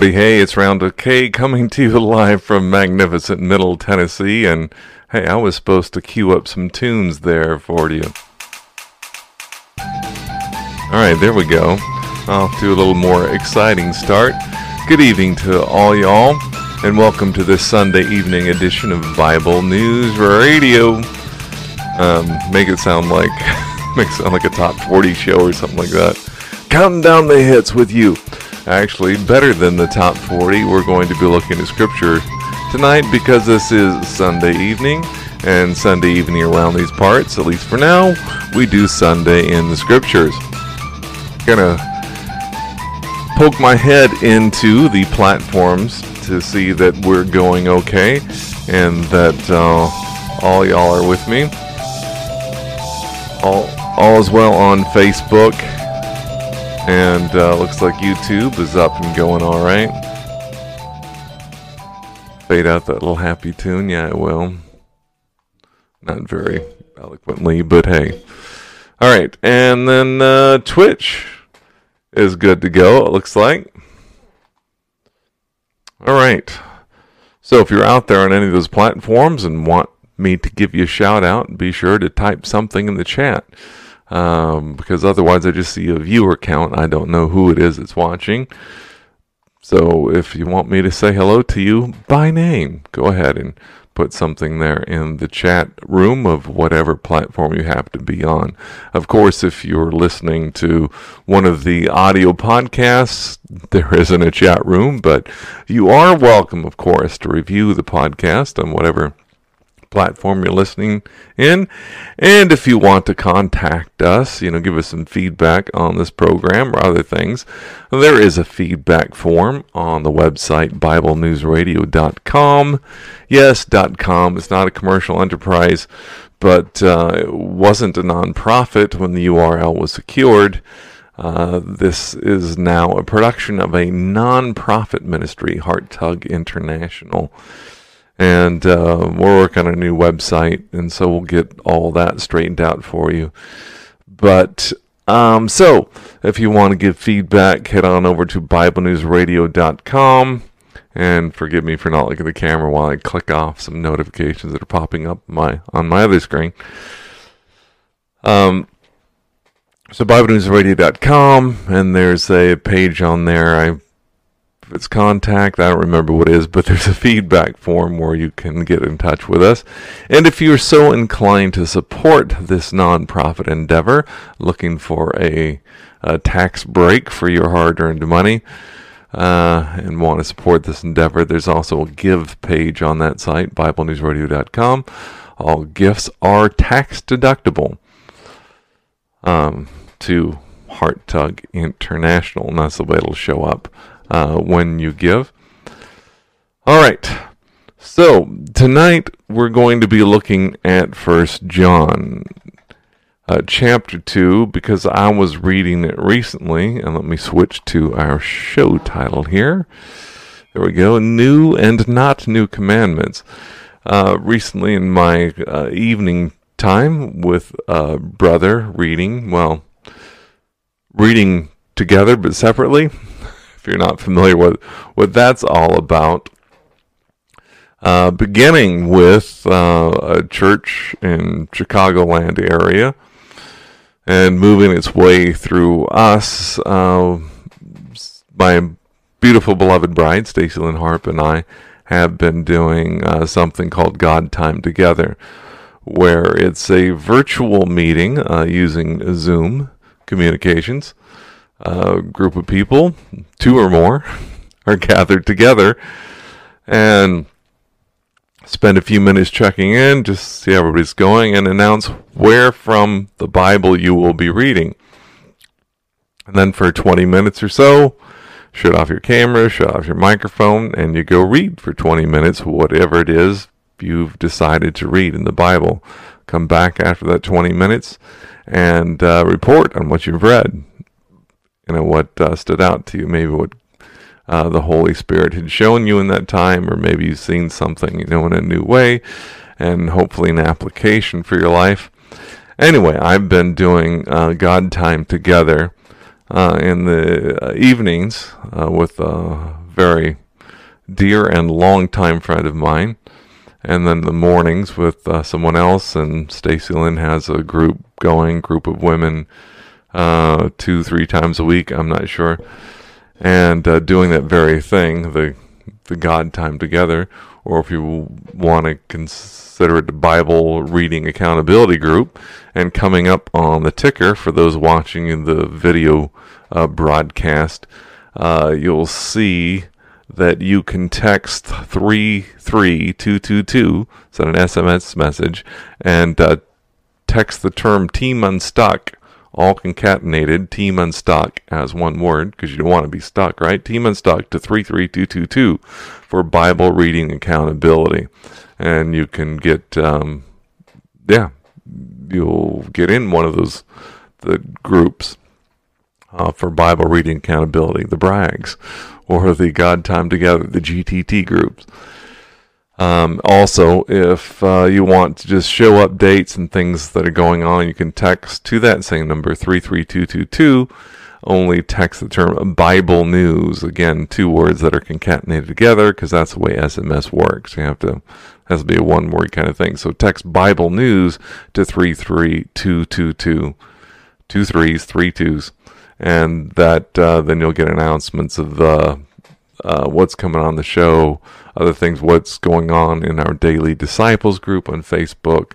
Hey, it's Round of K coming to you live from magnificent Middle Tennessee. And hey, I was supposed to cue up some tunes there for you. All right, there we go. Off to a little more exciting start. Good evening to all y'all, and welcome to this Sunday evening edition of Bible News Radio. Um, make it sound like make it sound like a top 40 show or something like that. Counting down the hits with you. Actually, better than the top 40, we're going to be looking at scripture tonight because this is Sunday evening, and Sunday evening around these parts, at least for now, we do Sunday in the scriptures. Gonna poke my head into the platforms to see that we're going okay and that uh, all y'all are with me. All, all is well on Facebook and uh, looks like YouTube is up and going all right. Fade out that little happy tune. Yeah, I will. Not very eloquently, but hey. All right, and then uh, Twitch is good to go, it looks like. All right. So if you're out there on any of those platforms and want me to give you a shout out, be sure to type something in the chat um, because otherwise I just see a viewer count. I don't know who it is that's watching. So if you want me to say hello to you by name, go ahead and put something there in the chat room of whatever platform you have to be on. Of course, if you're listening to one of the audio podcasts, there isn't a chat room, but you are welcome, of course, to review the podcast on whatever platform you're listening in. And if you want to contact us, you know, give us some feedback on this program or other things, there is a feedback form on the website BibleNewsRadio.com. Yes, .com. It's not a commercial enterprise, but uh, it wasn't a nonprofit when the URL was secured. Uh, this is now a production of a nonprofit ministry, Heart Tug International and uh, we're working on a new website, and so we'll get all that straightened out for you. But um, so, if you want to give feedback, head on over to BibleNewsRadio.com. And forgive me for not looking at the camera while I click off some notifications that are popping up my on my other screen. Um, so BibleNewsRadio.com, and there's a page on there. I if it's contact, I don't remember what it is, but there's a feedback form where you can get in touch with us. And if you're so inclined to support this nonprofit endeavor, looking for a, a tax break for your hard earned money, uh, and want to support this endeavor, there's also a give page on that site, BibleNewsRadio.com. All gifts are tax deductible um, to Heart Tug International, and that's the way it'll show up uh, when you give. All right. So tonight we're going to be looking at First John, uh, chapter two, because I was reading it recently, and let me switch to our show title here. There we go. New and not new commandments. Uh, recently, in my uh, evening time with a brother reading, well, reading together but separately you're not familiar with what that's all about. Uh, beginning with uh, a church in Chicagoland area and moving its way through us. Uh, my beautiful beloved bride, Stacy Lynn Harp, and I have been doing uh, something called God Time Together, where it's a virtual meeting uh, using Zoom communications a group of people, two or more, are gathered together and spend a few minutes checking in, just see how everybody's going, and announce where from the Bible you will be reading. And then for 20 minutes or so, shut off your camera, shut off your microphone, and you go read for 20 minutes, whatever it is you've decided to read in the Bible. Come back after that 20 minutes and uh, report on what you've read you know what uh, stood out to you, maybe what uh, the Holy Spirit had shown you in that time, or maybe you've seen something you know in a new way, and hopefully an application for your life. Anyway, I've been doing uh, God time together uh, in the uh, evenings uh, with a very dear and long-time friend of mine. And then the mornings with someone else, and Stacy Lynn has a group going, group of women, uh, two, three times a week. I'm not sure, and uh, doing that very thing, the the God time together, or if you want to consider it the Bible reading accountability group, and coming up on the ticker for those watching the video uh, broadcast, uh, you'll see that you can text 33222, send an SMS message, and uh, text the term Team Unstuck, all concatenated, Team Unstuck as one word, because you don't want to be stuck, right? Team Unstuck to 33222 for Bible reading accountability. And you can get, um, yeah, you'll get in one of those the groups uh, for Bible reading accountability, the Brags, or the God Time Together, the GTT groups. Um, also, if uh, you want to just show updates and things that are going on, you can text to that same number, 33222. Only text the term Bible News. Again, two words that are concatenated together because that's the way SMS works. You have to, has to be a one word kind of thing. So text Bible News to 33222. Two threes, three twos and that uh, then you'll get announcements of the uh, what's coming on the show, other things, what's going on in our daily disciples group on Facebook,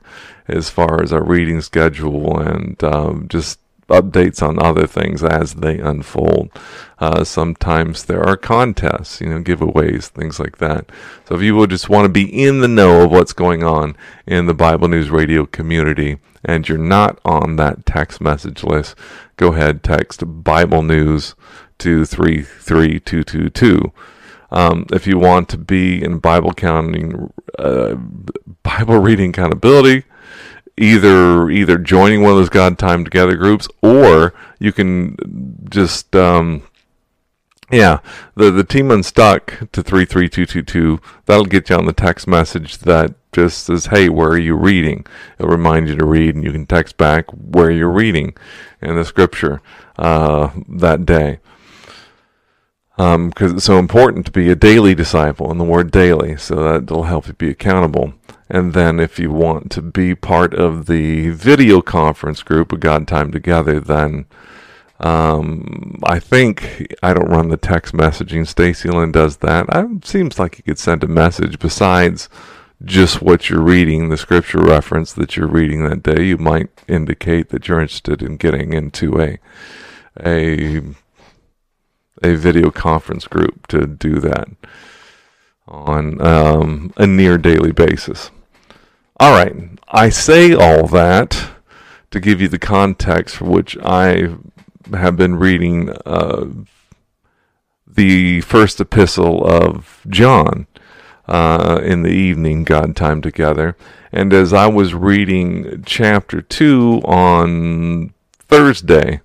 as far as our reading schedule and um, just updates on other things as they unfold. Uh, sometimes there are contests, you know, giveaways, things like that. So if you will just want to be in the know of what's going on in the Bible News Radio community and you're not on that text message list, go ahead, text Bible News to 33222. Um, if you want to be in Bible counting, uh, Bible reading accountability, either either joining one of those God Time Together groups, or you can just um, yeah, the the team unstuck to three three two two two. That'll get you on the text message that just says, "Hey, where are you reading?" It'll remind you to read, and you can text back where you're reading in the scripture uh, that day. Because um, it's so important to be a daily disciple, and the word daily, so that it'll help you be accountable. And then if you want to be part of the video conference group of God Time Together, then um, I think I don't run the text messaging. Stacy Lynn does that. It seems like you could send a message besides just what you're reading, the scripture reference that you're reading that day. You might indicate that you're interested in getting into a a a video conference group to do that on um, a near daily basis. All right, I say all that to give you the context for which I have been reading uh, the first epistle of John uh, in the evening, God time together. And as I was reading chapter 2 on Thursday,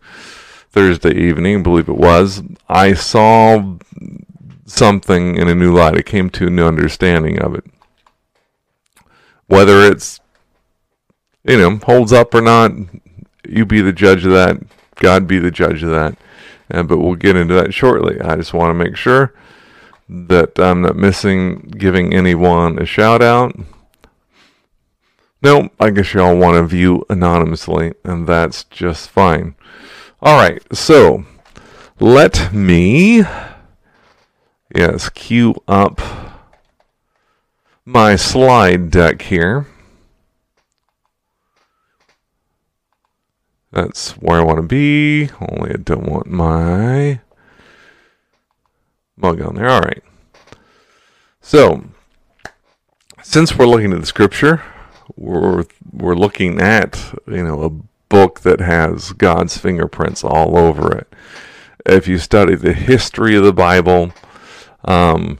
Thursday evening, I believe it was, I saw something in a new light. I came to a new understanding of it. Whether it's, you know, holds up or not, you be the judge of that. God be the judge of that. Uh, but we'll get into that shortly. I just want to make sure that I'm not missing giving anyone a shout out. No, I guess y'all want to view anonymously, and that's just fine. All right, so let me, yes, cue up my slide deck here. That's where I want to be, only I don't want my mug on there. All right. So, since we're looking at the scripture, we're we're looking at you know a book that has God's fingerprints all over it. If you study the history of the Bible, um,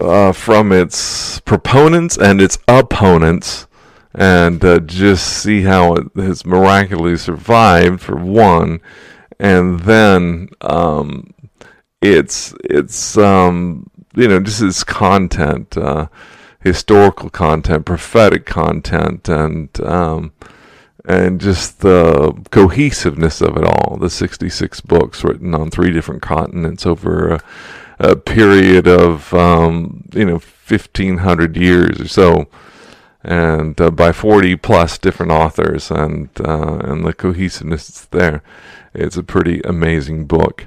uh, from its proponents and its opponents, and uh, just see how it has miraculously survived for one, and then um, it's it's um, you know just its content, uh, historical content, prophetic content, and um, and just the cohesiveness of it all. The 66 books written on three different continents over a, a period of, um, you know, 1500 years or so, and uh, by 40 plus different authors, and uh, and the cohesiveness there. It's a pretty amazing book.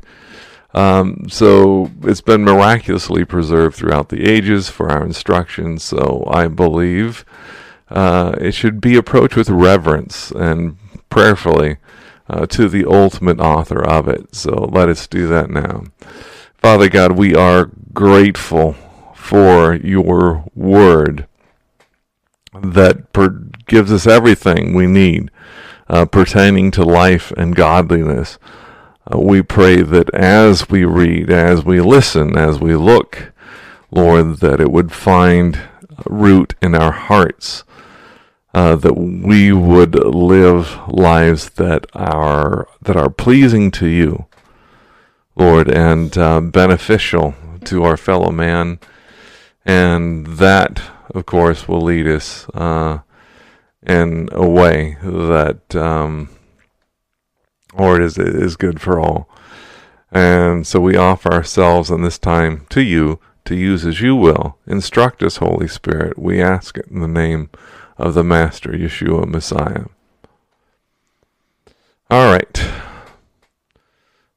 Um, so it's been miraculously preserved throughout the ages for our instruction. So I believe uh, it should be approached with reverence and prayerfully uh, to the ultimate author of it. So let us do that now. Father God, we are grateful for your word that per- gives us everything we need uh, pertaining to life and godliness. Uh, we pray that as we read, as we listen, as we look, Lord, that it would find root in our hearts uh, that we would live lives that are that are pleasing to you, Lord, and uh, beneficial to our fellow man, and that, of course, will lead us uh, in a way that, um, Lord, is is good for all. And so we offer ourselves in this time to you to use as you will. Instruct us, Holy Spirit. We ask it in the name of the Master, Yeshua Messiah. All right.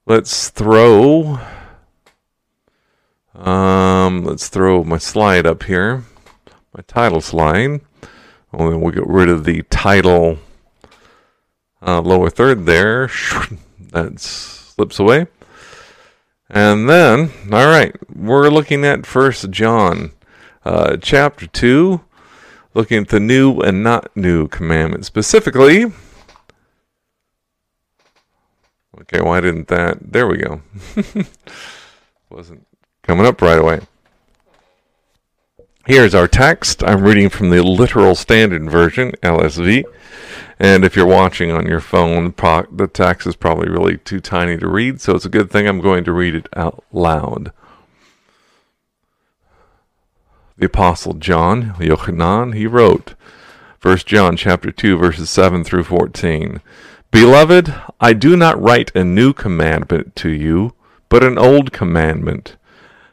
Let's throw um let's throw my slide up here. My title slide. Well, then we'll get rid of the title uh, lower third there. That slips away. And then, all right, we're looking at First John, uh, chapter two, looking at the new and not new commandment. Specifically, okay, why didn't that? There we go. Wasn't coming up right away. Here's our text. I'm reading from the Literal Standard Version, LSV. And if you're watching on your phone, the text is probably really too tiny to read, so it's a good thing I'm going to read it out loud the apostle John, Yochanan, he wrote, 1 John chapter 2 verses 7 through 14. Beloved, I do not write a new commandment to you, but an old commandment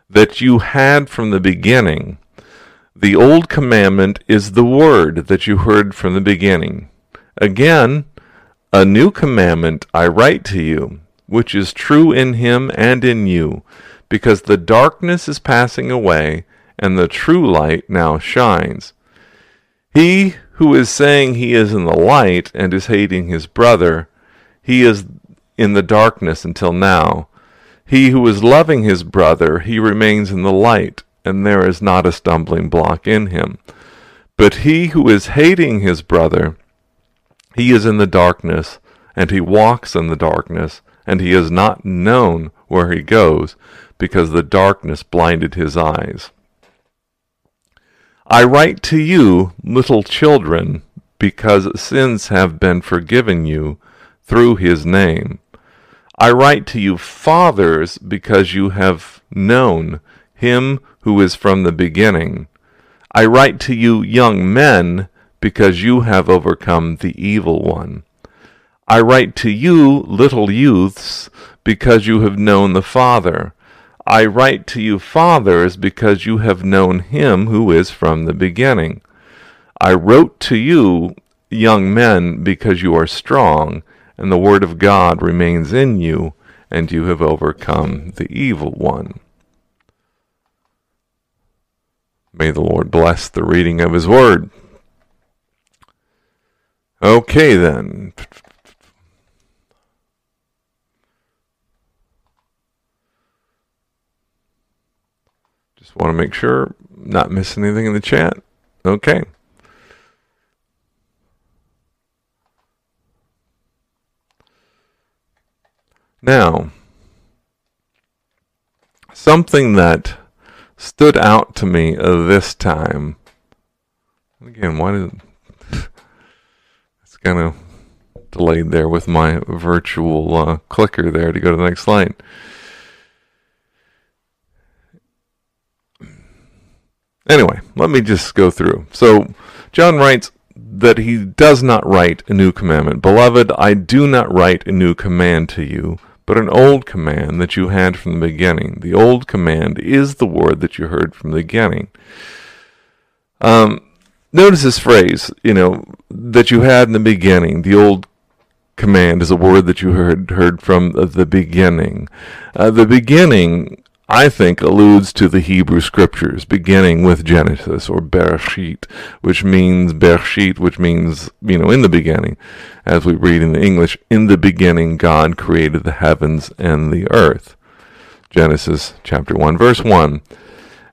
that you had from the beginning. The old commandment is the word that you heard from the beginning. Again, a new commandment I write to you, which is true in him and in you, because the darkness is passing away and the true light now shines. He who is saying he is in the light and is hating his brother, he is in the darkness until now. He who is loving his brother, he remains in the light, and there is not a stumbling block in him. But he who is hating his brother, he is in the darkness, and he walks in the darkness, and he has not known where he goes, because the darkness blinded his eyes. I write to you, little children, because sins have been forgiven you through his name. I write to you, fathers, because you have known him who is from the beginning. I write to you, young men, because you have overcome the evil one. I write to you, little youths, because you have known the Father. I write to you, fathers, because you have known him who is from the beginning. I wrote to you, young men, because you are strong, and the word of God remains in you, and you have overcome the evil one. May the Lord bless the reading of his word. Okay, then. Just want to make sure, not miss anything in the chat. Okay. Now, something that stood out to me this time. Again, why did it's kind of delayed there with my virtual uh, clicker there to go to the next slide. Anyway, let me just go through. So, John writes, that he does not write a new commandment. Beloved, I do not write a new command to you, but an old command that you had from the beginning. The old command is the word that you heard from the beginning. Um, notice this phrase, you know, that you had in the beginning. The old command is a word that you heard heard from the beginning. Uh, the beginning I think, alludes to the Hebrew scriptures, beginning with Genesis or Bereshit, which means Bereshit, which means, you know, in the beginning, as we read in the English, in the beginning God created the heavens and the earth. Genesis chapter 1, verse 1.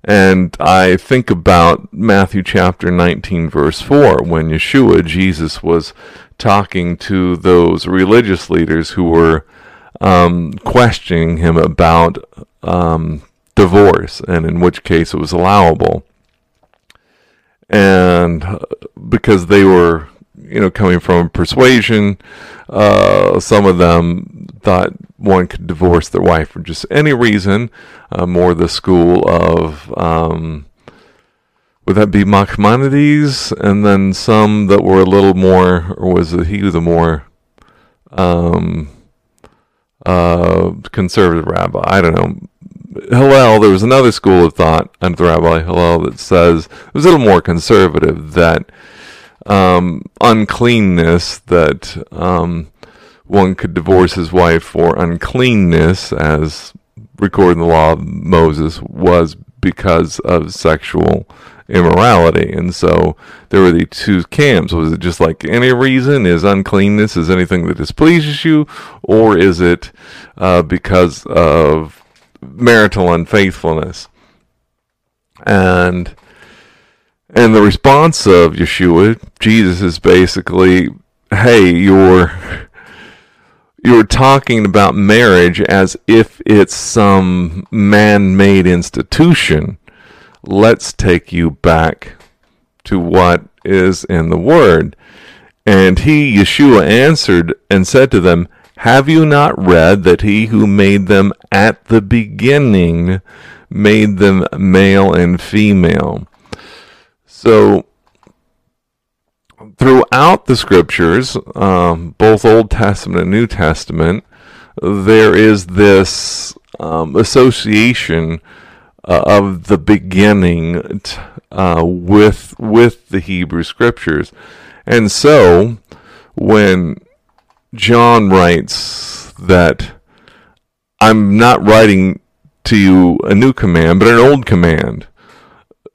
And I think about Matthew chapter 19, verse 4, when Yeshua, Jesus, was talking to those religious leaders who were um, questioning him about um, divorce, and in which case it was allowable. And uh, because they were, you know, coming from persuasion, uh, some of them thought one could divorce their wife for just any reason, uh, more the school of, um, would that be Maimonides? And then some that were a little more, or was he the more, um, uh, conservative rabbi? I don't know Hillel, there was another school of thought under the Rabbi Hillel that says it was a little more conservative that um, uncleanness that um, one could divorce his wife for uncleanness, as recorded in the law of Moses, was because of sexual immorality. And so there were the two camps. Was it just like any reason? Is uncleanness is anything that displeases you, or is it uh, because of marital unfaithfulness. And and the response of Yeshua, Jesus is basically, hey, you're you're talking about marriage as if it's some man-made institution. Let's take you back to what is in the word. And he, Yeshua, answered and said to them, have you not read that he who made them at the beginning made them male and female? So, throughout the scriptures, um, both Old Testament and New Testament, there is this um, association uh, of the beginning t- uh, with with the Hebrew scriptures, and so when John writes that I'm not writing to you a new command, but an old command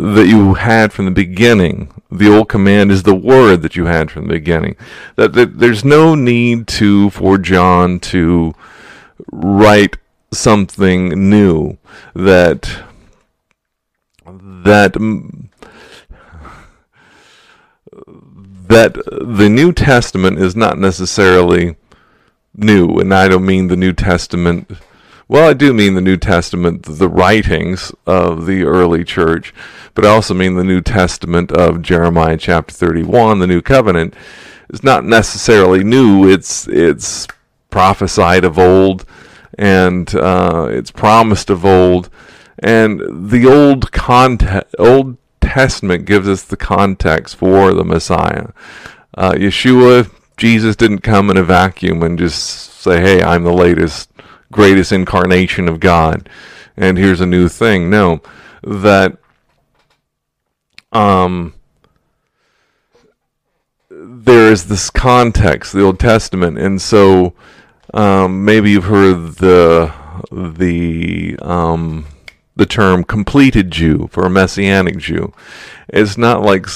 that you had from the beginning. The old command is the word that you had from the beginning. That, that there's no need to for John to write something new that that that the New Testament is not necessarily new, and I don't mean the New Testament. Well, I do mean the New Testament, the writings of the early church, but I also mean the New Testament of Jeremiah chapter 31, the New Covenant. is not necessarily new. It's it's prophesied of old, and uh, it's promised of old, and the old content, old Testament gives us the context for the Messiah. Uh, Yeshua, Jesus didn't come in a vacuum and just say, hey, I'm the latest, greatest incarnation of God, and here's a new thing. No, that um, there is this context, the Old Testament, and so um, maybe you've heard the the um, the term completed Jew for a messianic Jew. It's not like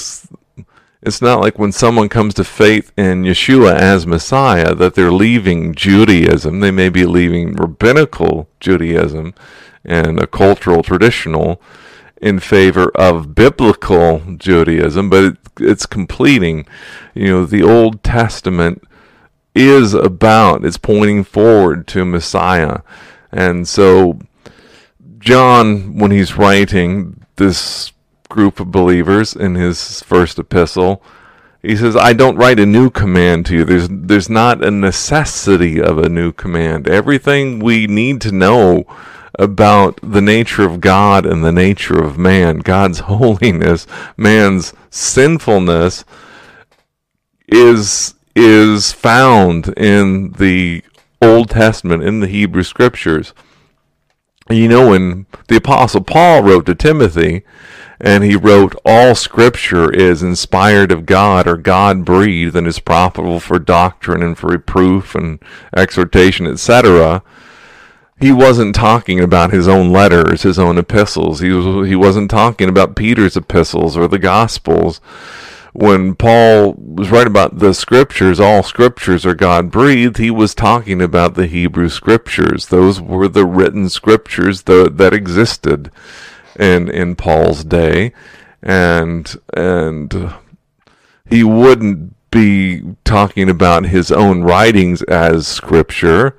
it's not like when someone comes to faith in Yeshua as Messiah that they're leaving Judaism. They may be leaving rabbinical Judaism and a cultural traditional in favor of biblical Judaism, but it, it's completing. You know, the Old Testament is about, it's pointing forward to Messiah. And so John, when he's writing this group of believers in his first epistle, he says, I don't write a new command to you. There's, there's not a necessity of a new command. Everything we need to know about the nature of God and the nature of man, God's holiness, man's sinfulness, is is found in the Old Testament in the Hebrew Scriptures. You know, when the Apostle Paul wrote to Timothy, and he wrote, All Scripture is inspired of God or God breathed and is profitable for doctrine and for reproof and exhortation, etc. He wasn't talking about his own letters, his own epistles. He was he wasn't talking about Peter's epistles or the Gospels when Paul was writing about the scriptures, all scriptures are God breathed, he was talking about the Hebrew scriptures. Those were the written scriptures that, that existed in in Paul's day. And and he wouldn't be talking about his own writings as scripture.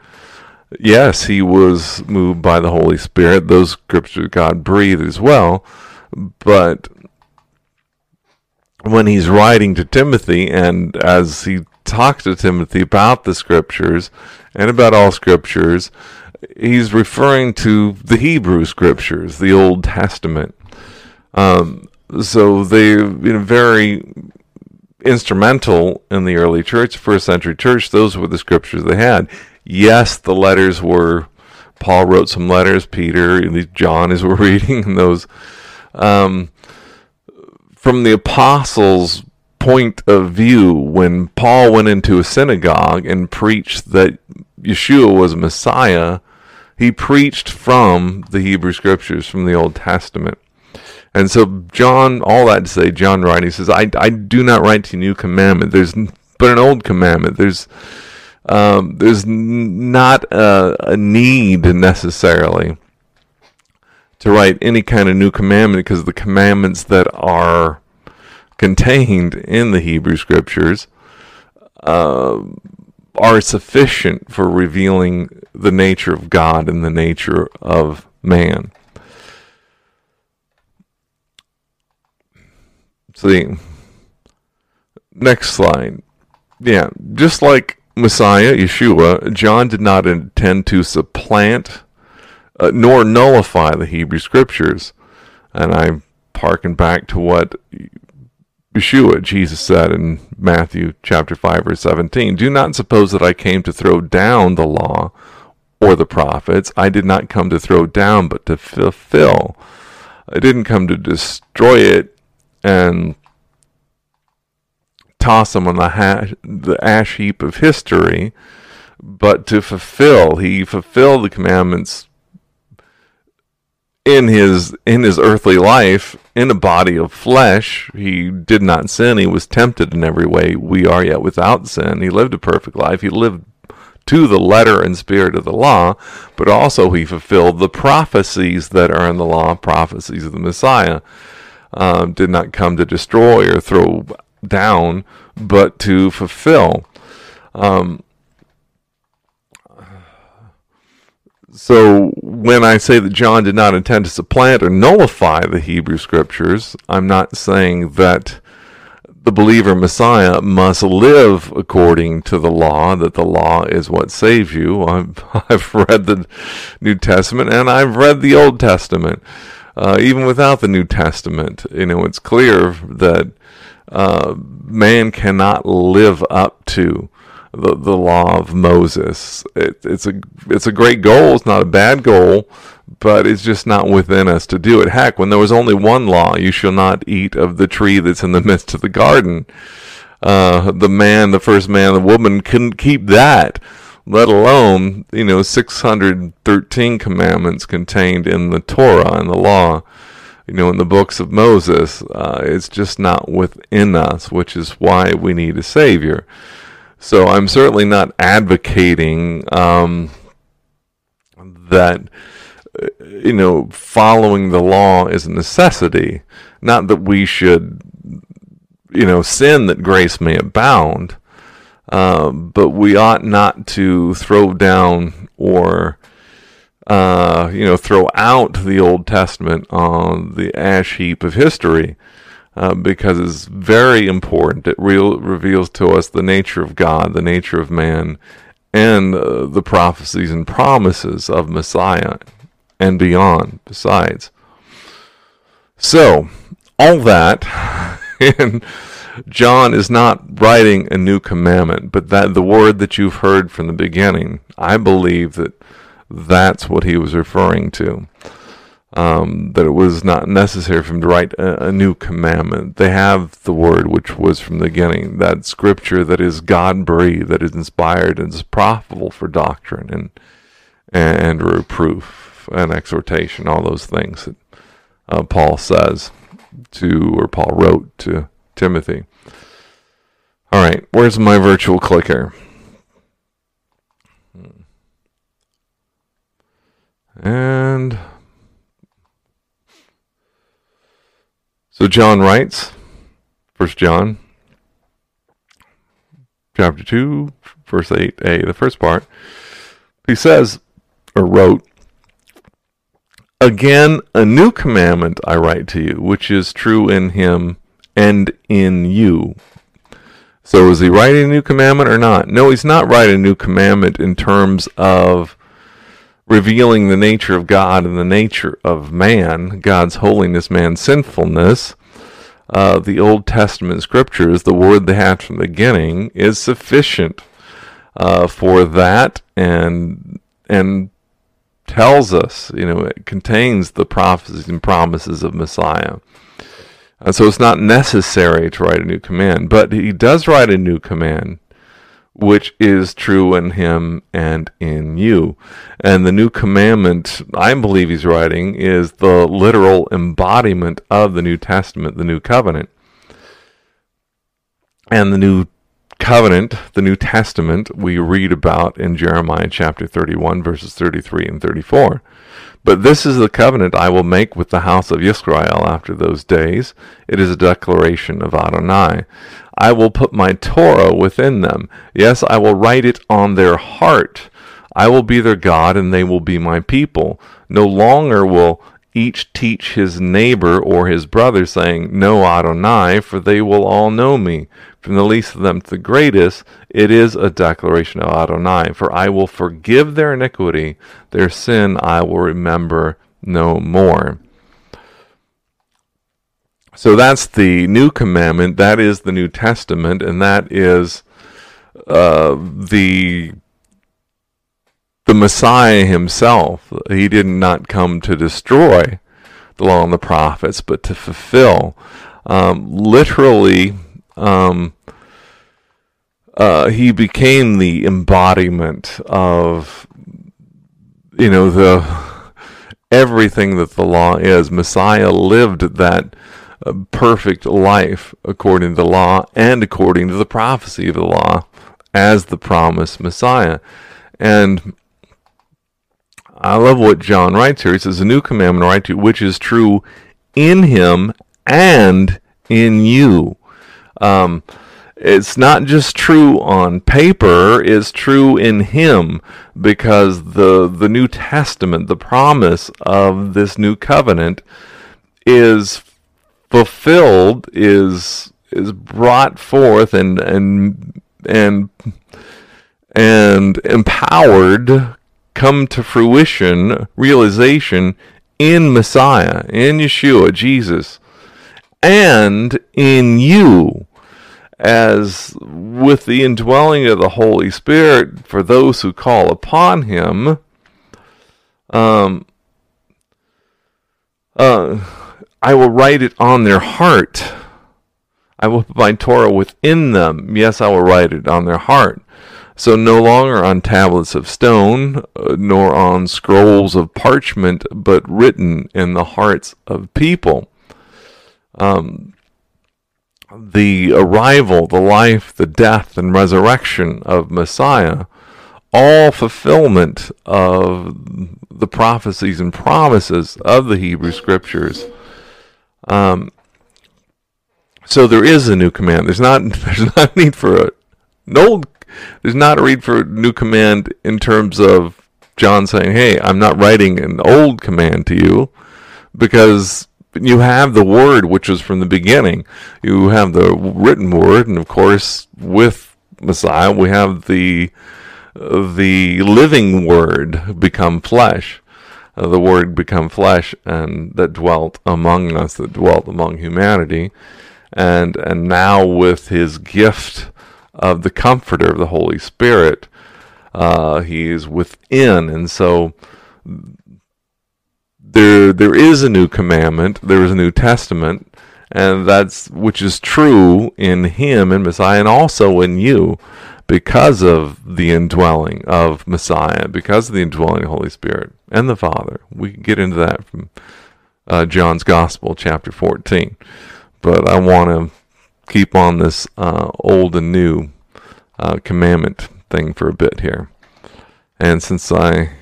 Yes, he was moved by the Holy Spirit. Those scriptures God breathed as well. But when he's writing to Timothy and as he talks to Timothy about the scriptures and about all scriptures, he's referring to the Hebrew scriptures, the Old Testament. Um, so they you know very instrumental in the early church, first century church. Those were the scriptures they had. Yes, the letters were. Paul wrote some letters. Peter, John, as we're reading those. Um, from the apostles' point of view, when Paul went into a synagogue and preached that Yeshua was Messiah, he preached from the Hebrew Scriptures, from the Old Testament. And so John, all that to say, John writing, says, I, I do not write to you new commandment. There's but an old commandment. There's um, there's not a, a need necessarily to write any kind of new commandment because the commandments that are contained in the Hebrew Scriptures uh, are sufficient for revealing the nature of God and the nature of man. See, next slide. Yeah, just like Messiah, Yeshua, John did not intend to supplant uh, nor nullify the Hebrew Scriptures. And I parken back to what Yeshua, Jesus said in Matthew chapter 5 verse 17, Do not suppose that I came to throw down the law or the prophets. I did not come to throw down, but to fulfill. I didn't come to destroy it and toss them on the, the ash heap of history, but to fulfill. He fulfilled the commandments in his in his earthly life in a body of flesh he did not sin. He was tempted in every way. We are yet without sin. He lived a perfect life. He lived to the letter and spirit of the law but also he fulfilled the prophecies that are in the law prophecies of the messiah. Um, did not come to destroy or throw down but to fulfill. Um, So when I say that John did not intend to supplant or nullify the Hebrew scriptures, I'm not saying that the believer Messiah must live according to the law, that the law is what saves you. I've, I've read the New Testament and I've read the Old Testament. Uh, even without the New Testament, you know, it's clear that uh, man cannot live up to the, the law of Moses. It, it's a it's a great goal. It's not a bad goal, but it's just not within us to do it. Heck, when there was only one law, you shall not eat of the tree that's in the midst of the garden. Uh, the man, the first man, the woman couldn't keep that, let alone you know 613 commandments contained in the Torah and the law. You know, in the books of Moses, uh, it's just not within us, which is why we need a savior. So I'm certainly not advocating um, that you know following the law is a necessity. Not that we should you know sin that grace may abound, uh, but we ought not to throw down or uh, you know throw out the Old Testament on the ash heap of history uh, because it's very important. It real, reveals to us the nature of God, the nature of man, and uh, the prophecies and promises of Messiah and beyond, besides. So, all that, and John is not writing a new commandment, but that the word that you've heard from the beginning, I believe that that's what he was referring to. Um, that it was not necessary for him to write a, a, new commandment. They have the word which was from the beginning, that scripture that is God breathed, that is inspired and is profitable for doctrine and and reproof and exhortation, all those things that uh, Paul says to, or Paul wrote to Timothy. All right, where's my virtual clicker? And so John writes, First John, chapter 2, verse 8a, the first part. He says, or wrote, Again, a new commandment I write to you, which is true in him and in you. So is he writing a new commandment or not? No, he's not writing a new commandment in terms of revealing the nature of God and the nature of man, God's holiness, man's sinfulness. Uh, the Old Testament scriptures, the word they had from the beginning, is sufficient uh, for that, and and tells us, you know, it contains the prophecies and promises of Messiah. And so it's not necessary to write a new command, but he does write a new command, which is true in him and in you. And the new commandment I believe he's writing is the literal embodiment of the New Testament, the new covenant. And the new covenant, the New Testament, we read about in Jeremiah chapter 31, verses 33 and 34. But this is the covenant I will make with the house of Israel after those days. It is a declaration of Adonai. I will put my Torah within them. Yes, I will write it on their heart. I will be their God, and they will be my people. No longer will each teach his neighbor or his brother, saying, Know Adonai, for they will all know me from the least of them to the greatest, it is a declaration of Adonai. For I will forgive their iniquity, their sin I will remember no more. So that's the new commandment. That is the New Testament, and that is uh, the the Messiah himself. He did not come to destroy the law and the prophets, but to fulfill. Um, literally, um, uh, he became the embodiment of, you know, the everything that the law is. Messiah lived that uh, perfect life according to the law and according to the prophecy of the law as the promised Messiah. And I love what John writes here. He says, A new commandment I write to you, which is true in him and in you. Um, it's not just true on paper, it's true in him because the the New Testament, the promise of this new covenant is fulfilled, is is brought forth and and and and empowered come to fruition, realization in Messiah, in Yeshua, Jesus, and in you as with the indwelling of the Holy Spirit for those who call upon Him, um, uh, I will write it on their heart. I will put my Torah within them. Yes, I will write it on their heart. So no longer on tablets of stone, uh, nor on scrolls of parchment, but written in the hearts of people. Um, the arrival, the life, the death, and resurrection of Messiah, all fulfillment of the prophecies and promises of the Hebrew Scriptures. Um, so there is a new command. There's not there's not need for a, an old. There's not a read for a new command in terms of John saying, "Hey, I'm not writing an old command to you," because you have the word which was from the beginning. You have the written word, and of course, with Messiah, we have the the living word become flesh. Uh, the word become flesh and that dwelt among us, that dwelt among humanity. and and now with his gift of the Comforter of the Holy Spirit, uh, he is within, and so there there is a new commandment, there is a new testament, and that's which is true in him and Messiah, and also in you because of the indwelling of Messiah, because of the indwelling of Holy Spirit and the Father. We can get into that from uh, John's Gospel, chapter 14. But I want to keep on this uh, old and new uh, commandment thing for a bit here. And since I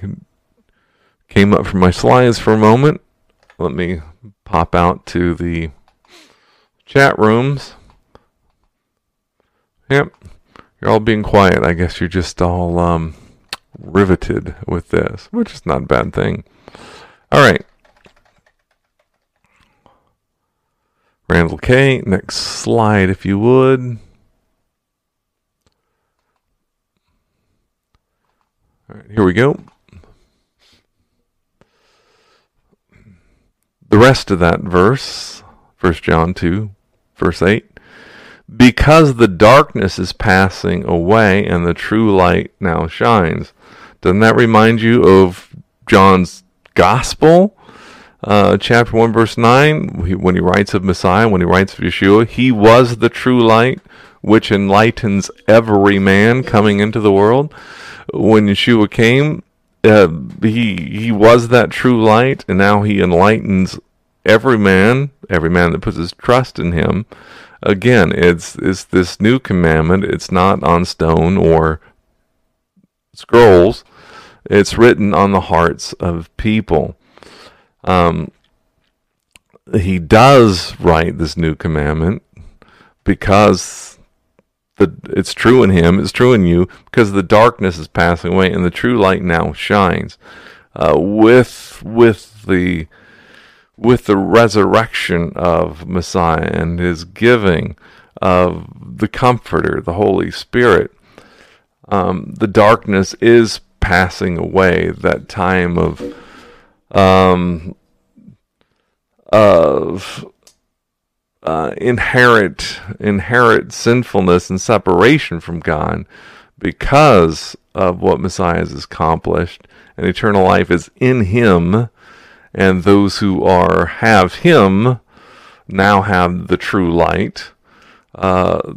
came up from my slides for a moment, let me pop out to the chat rooms. Yep, you're all being quiet. I guess you're just all um, riveted with this, which is not a bad thing. All right. Randall K. Next slide, if you would. All right, here we go. The rest of that verse, 1 John 2, verse 8 because the darkness is passing away and the true light now shines. Doesn't that remind you of John's gospel? Uh, chapter 1, verse 9, when he writes of Messiah, when he writes of Yeshua, he was the true light which enlightens every man coming into the world. When Yeshua came, uh, he he was that true light, and now he enlightens every man, every man that puts his trust in him again, it's it's this new commandment. It's not on stone or scrolls. It's written on the hearts of people. Um, he does write this new commandment because it's true in him, it's true in you, because the darkness is passing away and the true light now shines. Uh, with with the with the resurrection of Messiah and his giving of the Comforter, the Holy Spirit, um, the darkness is passing away. That time of um, of uh, inherent inherent sinfulness and separation from God because of what Messiah has accomplished, and eternal life is in Him and those who are have him now have the true light. Uh,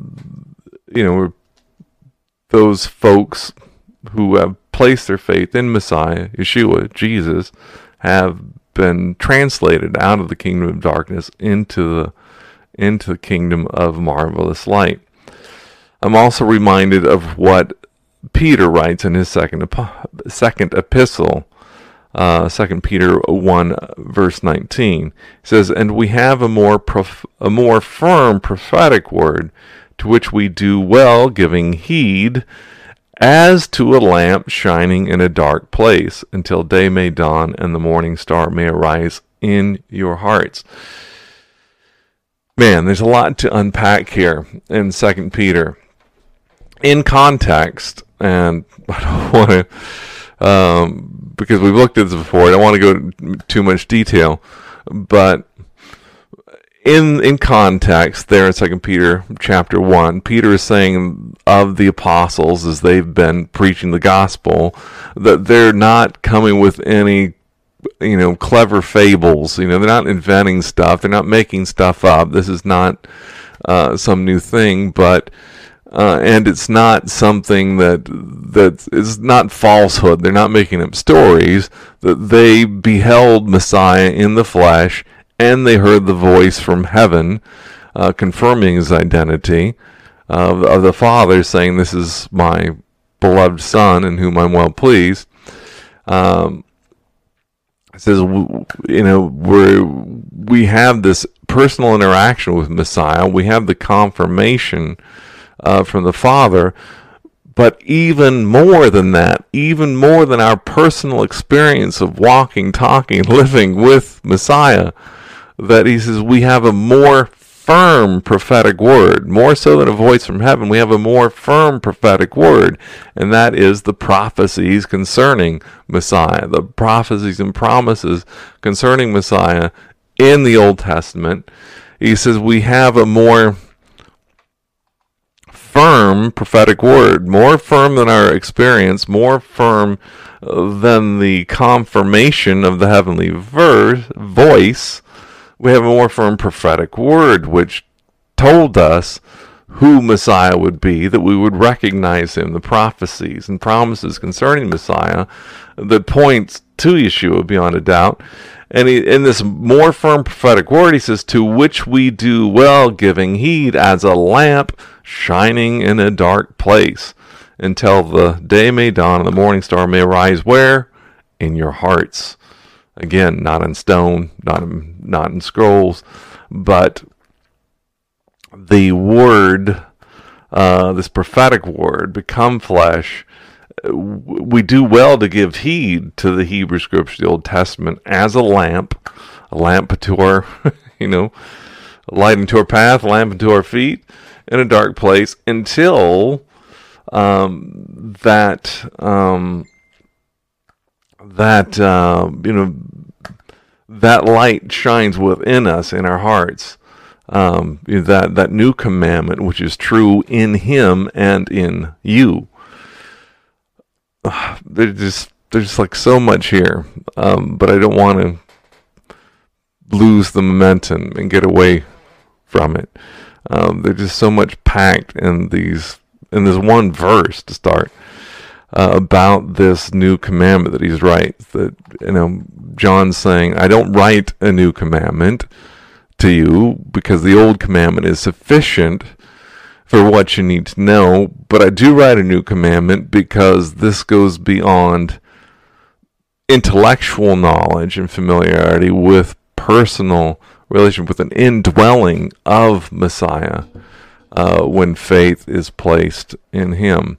you know, those folks who have placed their faith in Messiah, Yeshua, Jesus, have been translated out of the kingdom of darkness into the into the kingdom of marvelous light. I'm also reminded of what Peter writes in his second second epistle uh, 2 Peter 1 verse 19 says, "And we have a more prof- a more firm prophetic word, to which we do well giving heed, as to a lamp shining in a dark place, until day may dawn and the morning star may arise in your hearts." Man, there's a lot to unpack here in 2 Peter. In context, and I don't want to um, because we've looked at this before. I don't want to go too much detail, but in in context, there in Second Peter chapter one, Peter is saying of the apostles as they've been preaching the gospel that they're not coming with any you know clever fables. You know, they're not inventing stuff. They're not making stuff up. This is not uh, some new thing, but uh, and it's not something that that is not falsehood. They're not making up stories. That they beheld Messiah in the flesh, and they heard the voice from heaven, uh, confirming his identity of, of the Father, saying, "This is my beloved Son, in whom I'm well pleased." Um, it says, you know, we we have this personal interaction with Messiah. We have the confirmation uh, from the Father. But even more than that, even more than our personal experience of walking, talking, living with Messiah, that he says we have a more firm prophetic word, more so than a voice from heaven. We have a more firm prophetic word, and that is the prophecies concerning Messiah, the prophecies and promises concerning Messiah in the Old Testament he says we have a more firm prophetic word, more firm than our experience, more firm uh, than the confirmation of the heavenly verse, voice. We have a more firm prophetic word, which told us who Messiah would be, that we would recognize him, the prophecies and promises concerning Messiah that points to Yeshua beyond a doubt. And he, in this more firm prophetic word, he says, To which we do well, giving heed as a lamp shining in a dark place, until the day may dawn and the morning star may rise where? In your hearts. Again, not in stone, not in, not in scrolls, but the word, uh, this prophetic word, become flesh, we do well to give heed to the Hebrew Scripture, the Old Testament, as a lamp, a lamp to our, you know, light into our path, lamp into our feet, in a dark place until um, that um, that uh, you know that light shines within us in our hearts. Um, that that new commandment, which is true in Him and in you there's just there's like so much here, um, but I don't want to lose the momentum and get away from it. Um, there's just so much packed in these in this one verse to start uh, about this new commandment that he's right that you know John's saying I don't write a new commandment to you because the old commandment is sufficient for what you need to know, but I do write a new commandment because this goes beyond intellectual knowledge and familiarity with personal relationship with an indwelling of Messiah uh, when faith is placed in Him.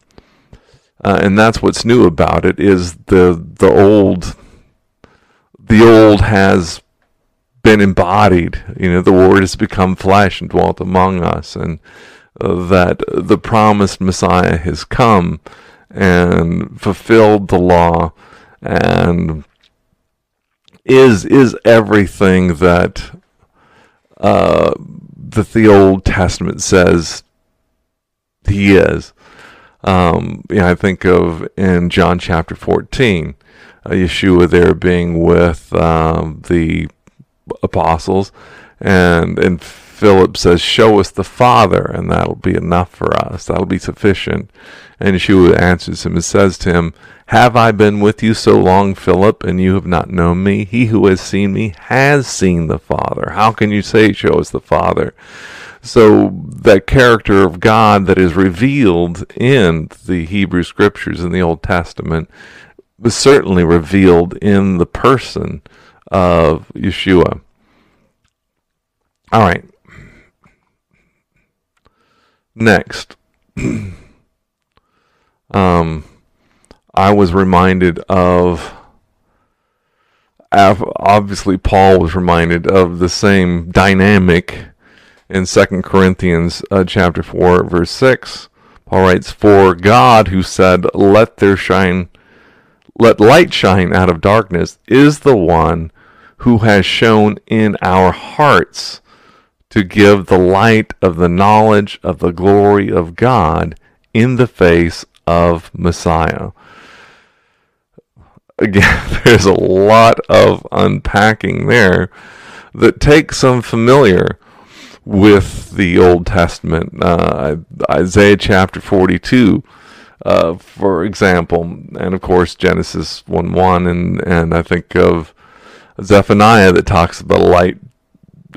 Uh, and that's what's new about it is the the old the old has been embodied. You know, the Word has become flesh and dwelt among us, and that the promised Messiah has come and fulfilled the law and is is everything that uh, that the Old Testament says he is. Um, you know, I think of in John chapter 14, uh, Yeshua there being with um, the apostles, and and Philip says, Show us the Father, and that'll be enough for us. That'll be sufficient. And Yeshua answers him and says to him, Have I been with you so long, Philip, and you have not known me? He who has seen me has seen the Father. How can you say, Show us the Father? So, that character of God that is revealed in the Hebrew Scriptures in the Old Testament was certainly revealed in the person of Yeshua. All right. Next, um, I was reminded of. Obviously, Paul was reminded of the same dynamic in Second Corinthians uh, chapter four, verse six. Paul writes, "For God, who said, Let there shine, let light shine out of darkness, is the one who has shown in our hearts." to give the light of the knowledge of the glory of God in the face of Messiah. Again, there's a lot of unpacking there that takes some familiar with the Old Testament. Uh, Isaiah chapter 42, uh, for example, and of course Genesis 1 1, and, and I think of Zephaniah that talks about light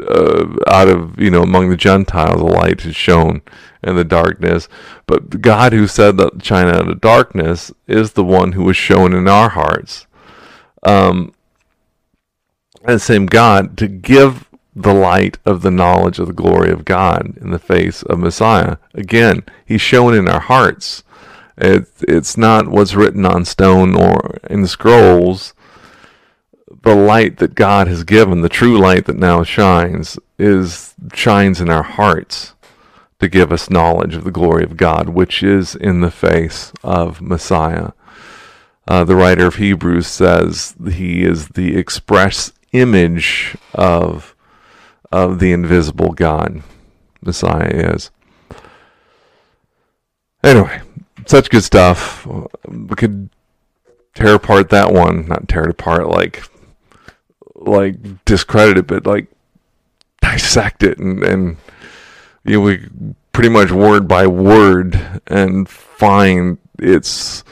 uh, out of you know among the Gentiles the light is shown in the darkness. But God, who said that China out of darkness, is the one who was shown in our hearts. Um, and same God to give the light of the knowledge of the glory of God in the face of Messiah. Again, He's shown in our hearts. It, it's not what's written on stone or in scrolls the light that God has given, the true light that now shines, is shines in our hearts to give us knowledge of the glory of God, which is in the face of Messiah. Uh, the writer of Hebrews says he is the express image of of the invisible God. Messiah is. Anyway, such good stuff. We could tear apart that one, not tear it apart like like discredit it, but like dissect it and and you know, we pretty much word by word and find its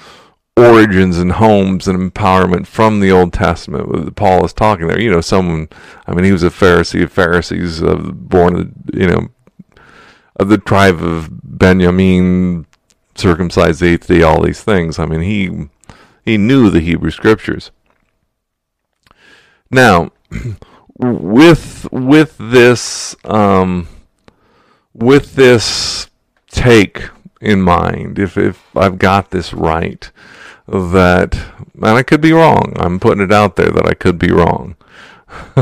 origins and homes and empowerment from the Old Testament. Paul is talking there. You know, someone. I mean, he was a Pharisee of Pharisees, uh, born, you know, of the tribe of Benjamin, circumcised the eighth day, all these things. I mean, he he knew the Hebrew Scriptures. Now, with with this um, with this take in mind, if if I've got this right, that and I could be wrong. I'm putting it out there that I could be wrong.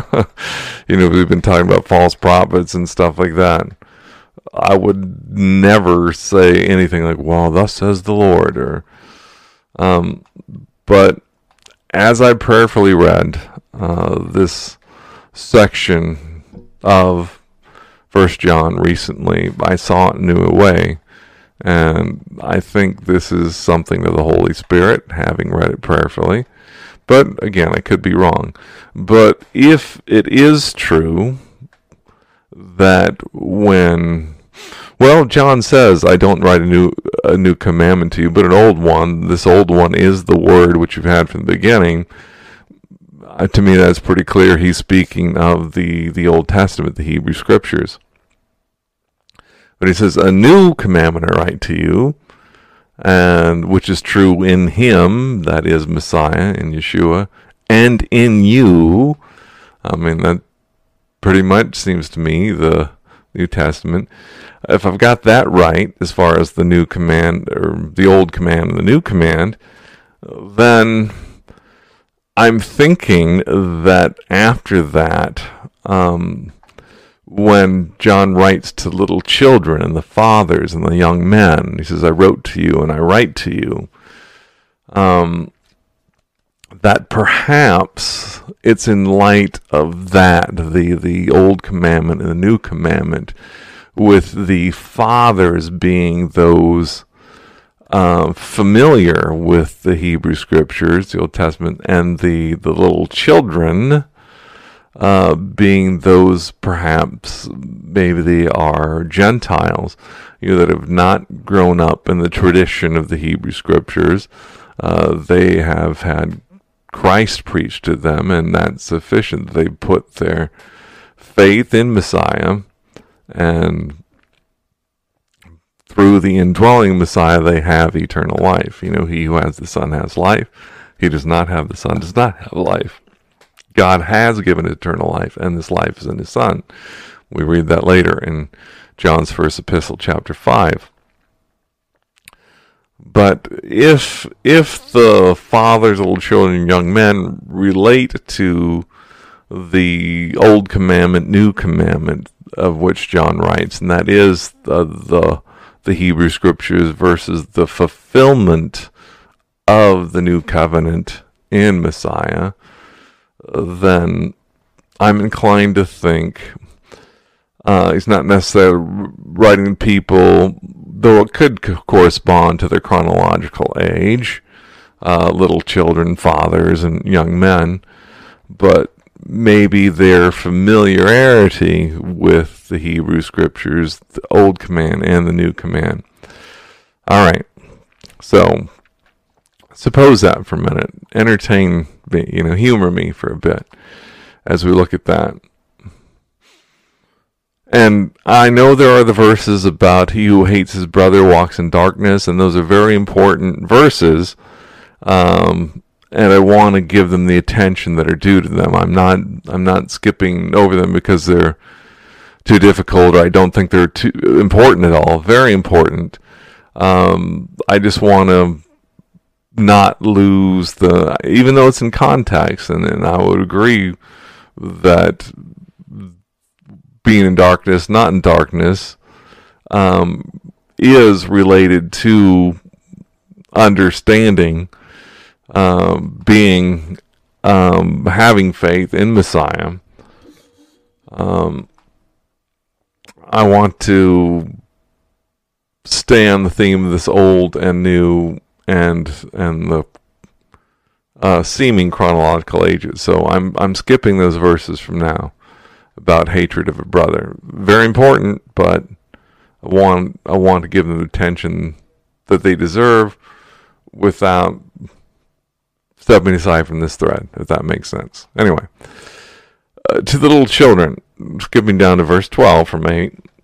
you know, we've been talking about false prophets and stuff like that. I would never say anything like, "Well, thus says the Lord," or, um, but as I prayerfully read uh, this section of First John recently, I saw it in a new way, and I think this is something of the Holy Spirit, having read it prayerfully. But again, I could be wrong. But if it is true that when well, John says, "I don't write a new a new commandment to you, but an old one. This old one is the word which you've had from the beginning." Uh, to me, that's pretty clear. He's speaking of the the Old Testament, the Hebrew Scriptures. But he says, "A new commandment I write to you." and which is true in him, that is Messiah in Yeshua, and in you. I mean, that pretty much seems to me the New Testament if I've got that right, as far as the new command or the old command and the new command, then I'm thinking that after that, um, when John writes to little children and the fathers and the young men, he says, I wrote to you and I write to you. Um, that perhaps it's in light of that, the, the old commandment and the new commandment, with the fathers being those uh, familiar with the Hebrew scriptures, the Old Testament, and the, the little children uh, being those perhaps maybe they are Gentiles, you know, that have not grown up in the tradition of the Hebrew scriptures. Uh, they have had Christ preached to them, and that's sufficient. They put their faith in Messiah and through the indwelling Messiah, they have eternal life. You know, he who has the Son has life. He does not have the Son, does not have life. God has given eternal life, and this life is in his Son. We read that later in John's first epistle, chapter 5. But if if the fathers, little children, young men relate to the old commandment, new commandment, of which John writes, and that is the, the the Hebrew scriptures versus the fulfillment of the new covenant in Messiah, then I'm inclined to think uh, he's not necessarily writing people, though it could correspond to their chronological age, uh, little children, fathers, and young men, but maybe their familiarity with the Hebrew scriptures, the old command and the new command. All right. So suppose that for a minute. Entertain me, you know, humor me for a bit as we look at that. And I know there are the verses about he who hates his brother walks in darkness, and those are very important verses. Um, and I want to give them the attention that are due to them. I'm not I'm not skipping over them because they're too difficult or I don't think they're too important at all. Very important. Um, I just want to not lose the even though it's in context and, and I would agree that being in darkness, not in darkness, um, is related to understanding um, being um, having faith in Messiah. Um, I want to stay on the theme of this old and new and and the uh, seeming chronological ages. So I'm I'm skipping those verses from now about hatred of a brother. Very important, but I want I want to give them the attention that they deserve without stepping aside from this thread, if that makes sense. Anyway, uh, to the little children, skipping down to verse 12 from 8, it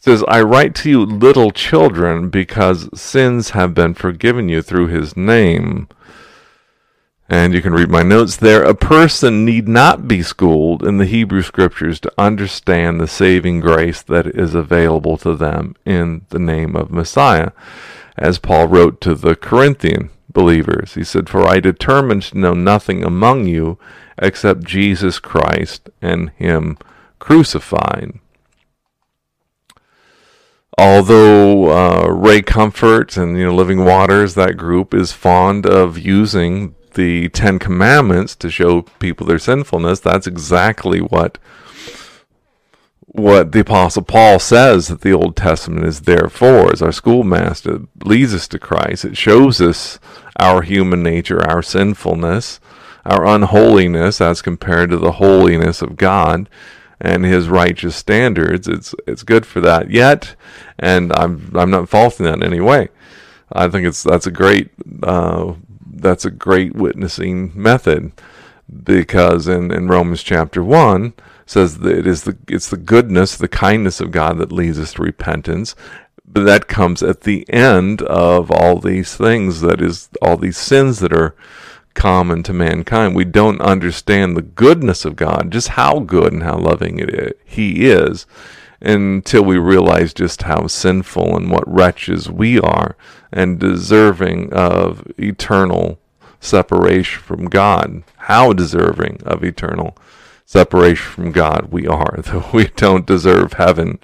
says, I write to you, little children, because sins have been forgiven you through his name. And you can read my notes there. A person need not be schooled in the Hebrew scriptures to understand the saving grace that is available to them in the name of Messiah. As Paul wrote to the Corinthian believers, he said, For I determined to know nothing among you except Jesus Christ and Him crucified. Although uh, Ray Comfort and you know Living Waters, that group is fond of using the Ten Commandments to show people their sinfulness, that's exactly what what the Apostle Paul says that the Old Testament is there for. As our schoolmaster leads us to Christ, it shows us our human nature, our sinfulness, our unholiness as compared to the holiness of God and His righteous standards. It's it's good for that yet, and I'm I'm not faulting that in any way. I think it's that's a great uh, that's a great witnessing method because in, in Romans chapter one says that it is the it's the goodness, the kindness of God that leads us to repentance. But that comes at the end of all these things, that is all these sins that are common to mankind. We don't understand the goodness of God, just how good and how loving it is, He is, until we realize just how sinful and what wretches we are and deserving of eternal separation from God. How deserving of eternal separation from God we are, though we don't deserve heaven.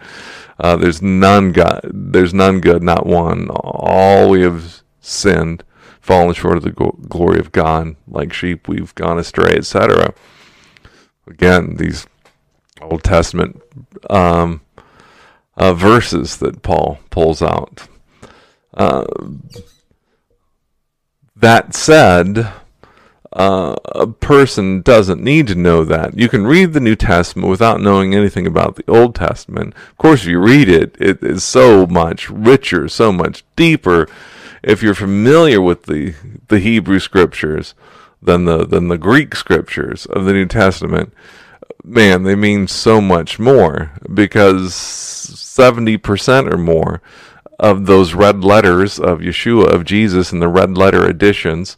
Uh, there's none God, there's none good, not one. All we have sinned, fallen short of the go- glory of God. Like sheep, we've gone astray, etc. Again, these Old Testament um, uh, verses that Paul pulls out. Uh, that said, uh, a person doesn't need to know that. You can read the New Testament without knowing anything about the Old Testament. Of course, if you read it, it is so much richer, so much deeper. If you're familiar with the the Hebrew scriptures than the than the Greek scriptures of the New Testament, man, they mean so much more because seventy percent or more of those red letters of Yeshua of Jesus and the red letter editions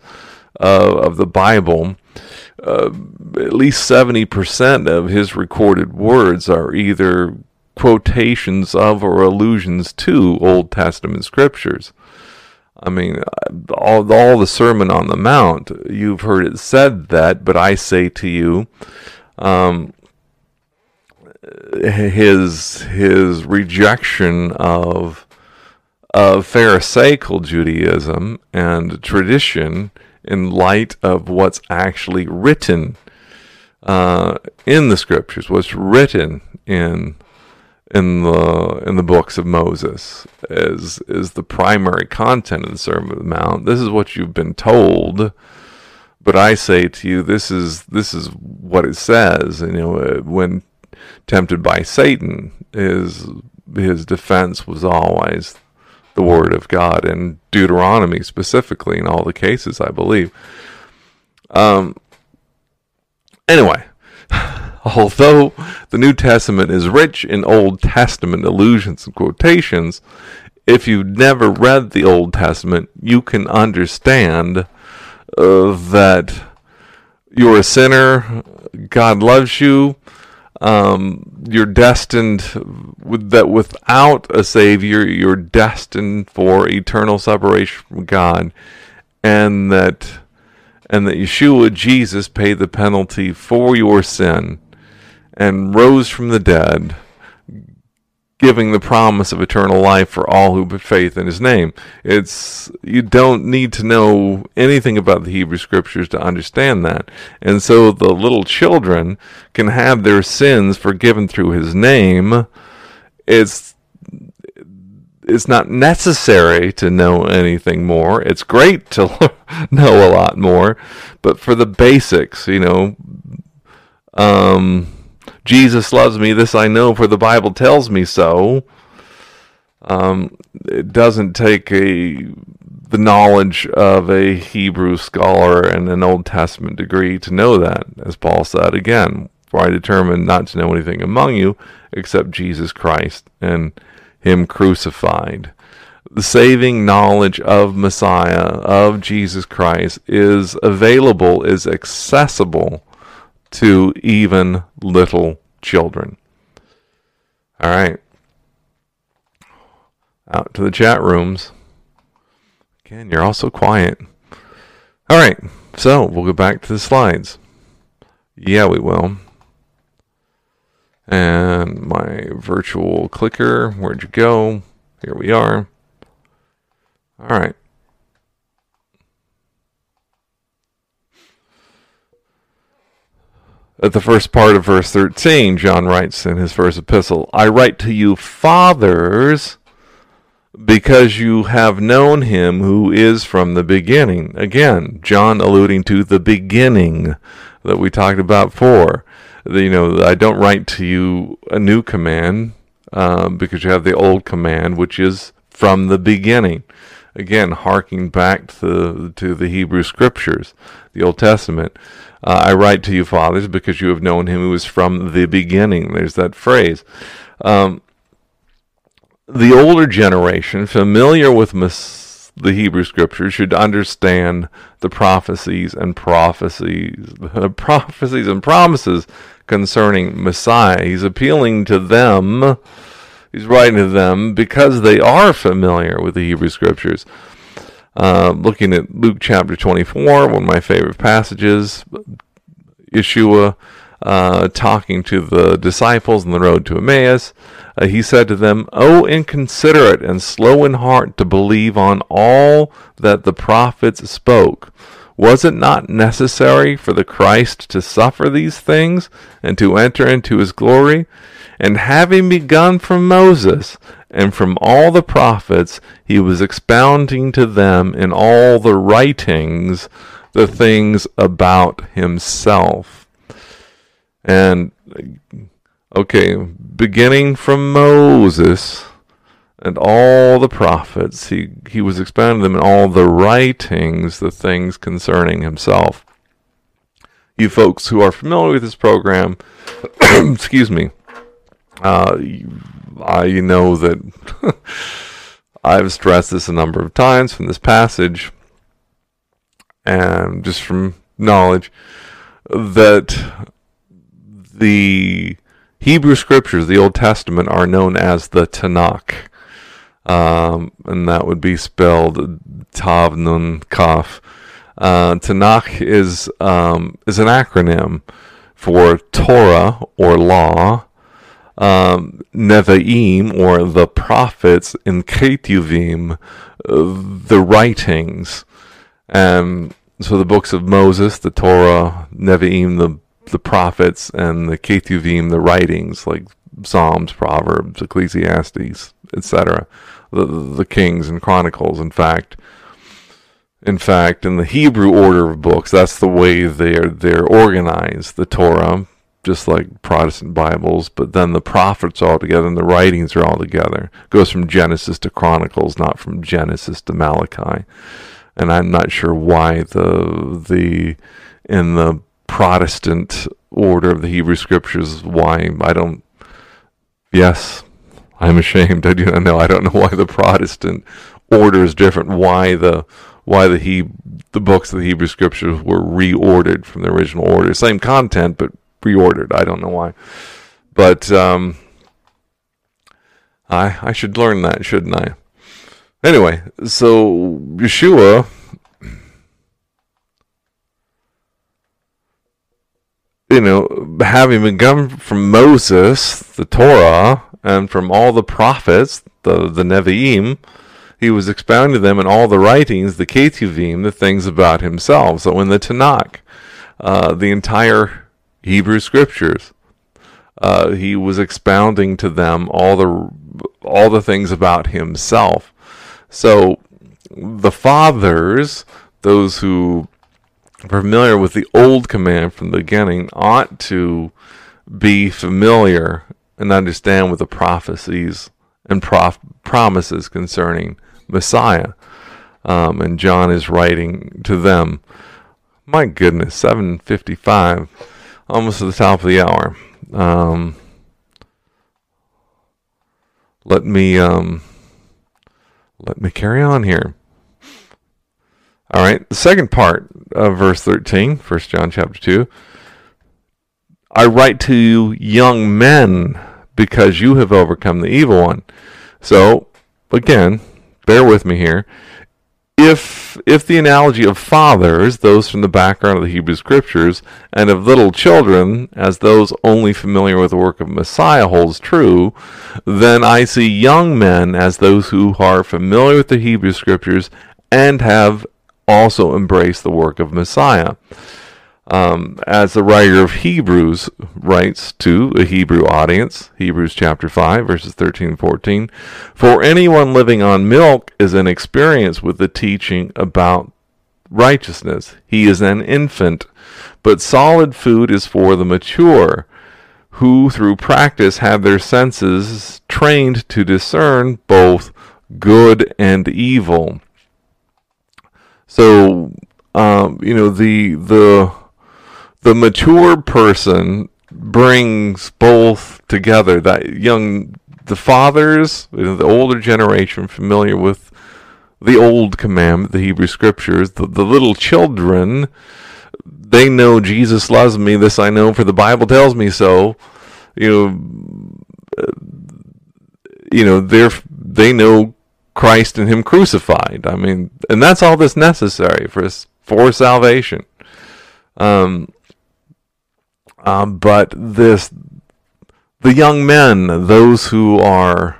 uh, of the Bible, uh, at least 70% of his recorded words are either quotations of or allusions to Old Testament scriptures. I mean, all, all the Sermon on the Mount, you've heard it said that, but I say to you, um, his his rejection of of Pharisaical Judaism and tradition in light of what's actually written uh, in the scriptures, what's written in in the in the books of Moses is is the primary content of the Sermon on the Mount. This is what you've been told, but I say to you, this is this is what it says. You know, uh, when tempted by Satan, his his defense was always the word of God and Deuteronomy specifically in all the cases, I believe. Um, anyway, although the New Testament is rich in Old Testament allusions and quotations, if you've never read the Old Testament, you can understand uh, that you're a sinner, God loves you, um, you're destined with, that without a savior you're destined for eternal separation from God and that and that Yeshua Jesus paid the penalty for your sin and rose from the dead giving the promise of eternal life for all who put faith in his name. It's you don't need to know anything about the Hebrew scriptures to understand that. And so the little children can have their sins forgiven through his name it's it's not necessary to know anything more. It's great to know a lot more, but for the basics, you know, um, Jesus loves me. This I know, for the Bible tells me so. Um, it doesn't take a the knowledge of a Hebrew scholar and an Old Testament degree to know that, as Paul said again. For I determined not to know anything among you except Jesus Christ and Him crucified. The saving knowledge of Messiah, of Jesus Christ, is available, is accessible to even little children. All right. Out to the chat rooms. Again, you're also quiet. All right. So we'll go back to the slides. Yeah, we will. And my virtual clicker, where'd you go? Here we are. All right. At the first part of verse 13, John writes in his first epistle, I write to you, fathers, because you have known him who is from the beginning. Again, John alluding to the beginning that we talked about before. You know, I don't write to you a new command um, because you have the old command, which is from the beginning. Again, harking back to, to the Hebrew scriptures, the Old Testament. Uh, I write to you, fathers, because you have known him who is from the beginning. There's that phrase. Um, the older generation, familiar with mis- the Hebrew scriptures, should understand the prophecies and prophecies, the prophecies and promises concerning Messiah. He's appealing to them. He's writing to them because they are familiar with the Hebrew scriptures. Uh, looking at Luke chapter 24, one of my favorite passages, Yeshua uh, talking to the disciples on the road to Emmaus, uh, he said to them, O inconsiderate and slow in heart to believe on all that the prophets spoke. Was it not necessary for the Christ to suffer these things and to enter into his glory? And having begun from Moses and from all the prophets, he was expounding to them in all the writings the things about himself. And, okay, beginning from Moses and all the prophets, he, he was expounding them in all the writings the things concerning himself. You folks who are familiar with this program, excuse me, uh, I know that I've stressed this a number of times from this passage and just from knowledge that the Hebrew scriptures, the Old Testament, are known as the Tanakh. Um, and that would be spelled Tav Nun Kaf. Uh, Tanakh is um, is an acronym for Torah or law, um, Nevi'im or the prophets, and Ketuvim, uh, the writings. And so the books of Moses, the Torah, Nevi'im, the the prophets, and the Ketuvim, the writings like Psalms, Proverbs, Ecclesiastes, etc. The, the Kings and Chronicles. In fact, in fact, in the Hebrew order of books, that's the way they're they're organized. The Torah, just like Protestant Bibles, but then the prophets all together and the writings are all together. It goes from Genesis to Chronicles, not from Genesis to Malachi. And I'm not sure why the the in the Protestant order of the Hebrew Scriptures why I don't. Yes, I'm ashamed. I do not know. I don't know why the Protestant order is different. Why the why the he the books of the Hebrew Scriptures were reordered from the original order. Same content, but reordered. I don't know why, but um, I I should learn that, shouldn't I? Anyway, so Yeshua. You know, having begun from Moses, the Torah, and from all the prophets, the the Nevi'im, he was expounding them in all the writings, the Ketuvim, the things about himself. So in the Tanakh, uh, the entire Hebrew scriptures, Uh, he was expounding to them all the all the things about himself. So the fathers, those who familiar with the old command from the beginning, ought to be familiar and understand with the prophecies and prof- promises concerning Messiah. Um, and John is writing to them. My goodness, 755, almost at the top of the hour. Um, let me um, let me carry on here. All right, the second part of verse 13, 1 John chapter 2. I write to you, young men, because you have overcome the evil one. So, again, bear with me here. If if the analogy of fathers, those from the background of the Hebrew Scriptures, and of little children, as those only familiar with the work of Messiah, holds true, then I see young men as those who are familiar with the Hebrew Scriptures and have also embrace the work of Messiah um, as the writer of Hebrews writes to a Hebrew audience, Hebrews chapter 5, verses 13 and 14. For anyone living on milk is inexperienced with the teaching about righteousness. He is an infant, but solid food is for the mature, who through practice have their senses trained to discern both good and evil. So, um, you know, the, the, the mature person brings both together. That young the fathers the older generation familiar with the old commandment the hebrew scriptures the, the little children they know jesus loves me this i know for the bible tells me so. You know you know they're they know christ and him crucified i mean and that's all that's necessary for for salvation um um, but this, the young men, those who are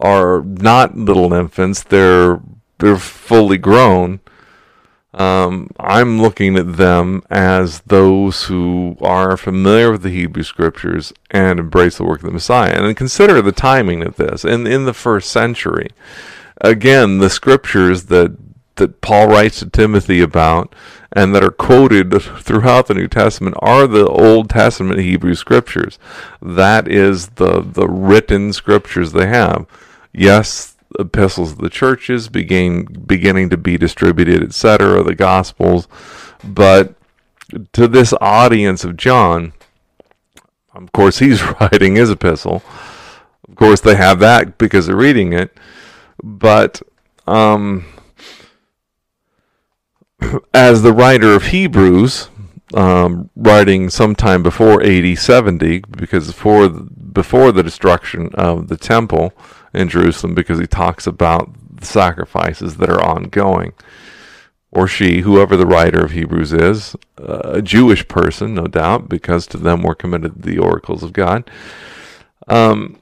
are not little infants, they're they're fully grown. Um, I'm looking at them as those who are familiar with the Hebrew Scriptures and embrace the work of the Messiah. And consider the timing of this. In in the first century, again, the Scriptures that that Paul writes to Timothy about and that are quoted throughout the New Testament are the Old Testament Hebrew scriptures. That is the the written scriptures they have. Yes, epistles of the churches began beginning to be distributed, etc., the gospels, but to this audience of John, of course he's writing his epistle. Of course they have that because they're reading it, but um as the writer of Hebrews, um, writing sometime before AD 70, because before before the destruction of the temple in Jerusalem, because he talks about the sacrifices that are ongoing. Or she, whoever the writer of Hebrews is, uh, a Jewish person, no doubt, because to them were committed the oracles of God. Um,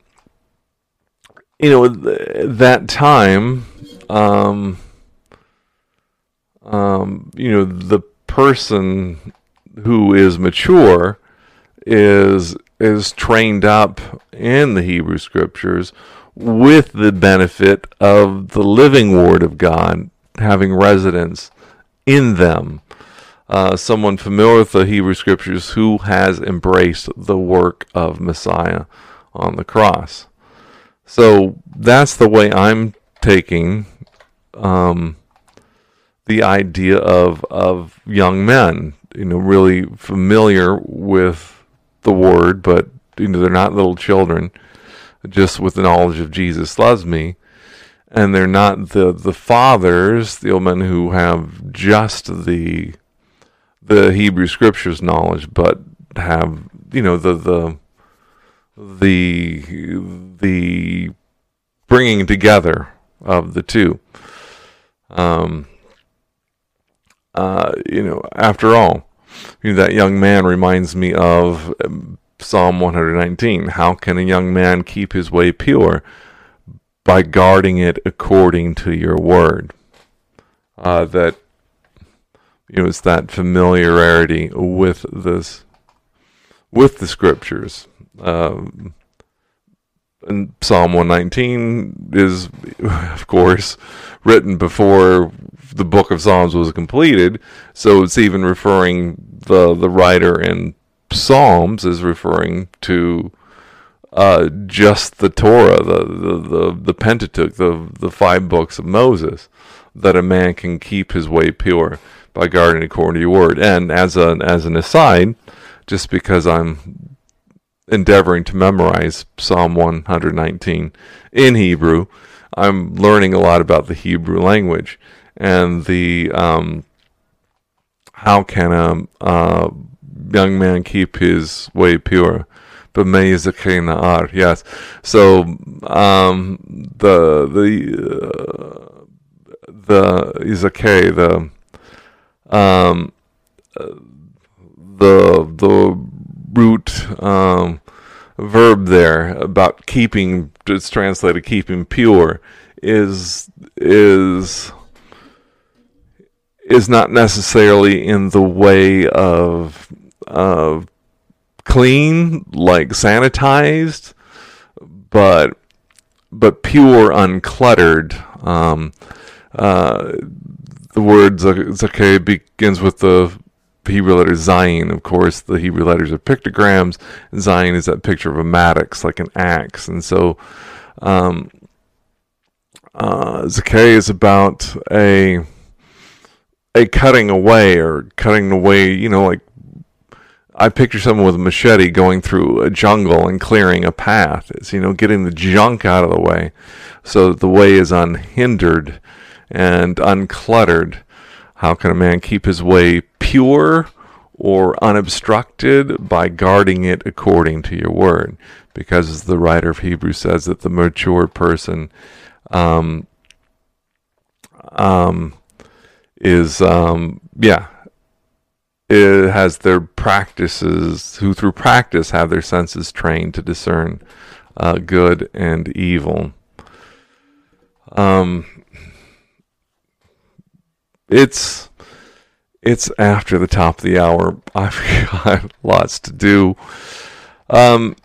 you know, that time, um, um, you know, the person who is mature is is trained up in the Hebrew scriptures with the benefit of the living word of God having residence in them. Uh, someone familiar with the Hebrew scriptures who has embraced the work of Messiah on the cross. So that's the way I'm taking um, the idea of of young men, you know, really familiar with the word, but you know they're not little children, just with the knowledge of Jesus loves me, and they're not the the fathers, the old men who have just the the Hebrew scriptures knowledge, but have you know the the the the bringing together of the two. Um, uh, you know, after all, you know, that young man reminds me of Psalm 119. How can a young man keep his way pure? By guarding it according to your word. Uh, that, you know, it's that familiarity with this, with the scriptures. Um, and Psalm 119 is, of course, written before the book of Psalms was completed, so it's even referring the the writer in Psalms is referring to uh, just the Torah, the, the, the, the Pentateuch, the, the five books of Moses, that a man can keep his way pure by guarding according to your word. And as an as an aside, just because I'm endeavoring to memorize Psalm 119 in Hebrew, I'm learning a lot about the Hebrew language and the um, how can a uh, young man keep his way pure but may are yes. So um, the the uh, the izake the um, the the root um, verb there about keeping it's translated keeping pure is is is not necessarily in the way of of clean, like sanitized, but but pure, uncluttered. Um, uh, the word zakeh begins with the Hebrew letter Zayin. Of course, the Hebrew letters are pictograms. Zayin is that picture of a mattox, like an axe, and so um, uh, zakeh is about a a cutting away or cutting away, you know, like I picture someone with a machete going through a jungle and clearing a path. It's, you know, getting the junk out of the way so that the way is unhindered and uncluttered. How can a man keep his way pure or unobstructed? By guarding it according to your word. Because as the writer of Hebrews says, that the mature person um, um, is um, yeah it has their practices who through practice have their senses trained to discern uh, good and evil. Um it's it's after the top of the hour. I've got lots to do. Um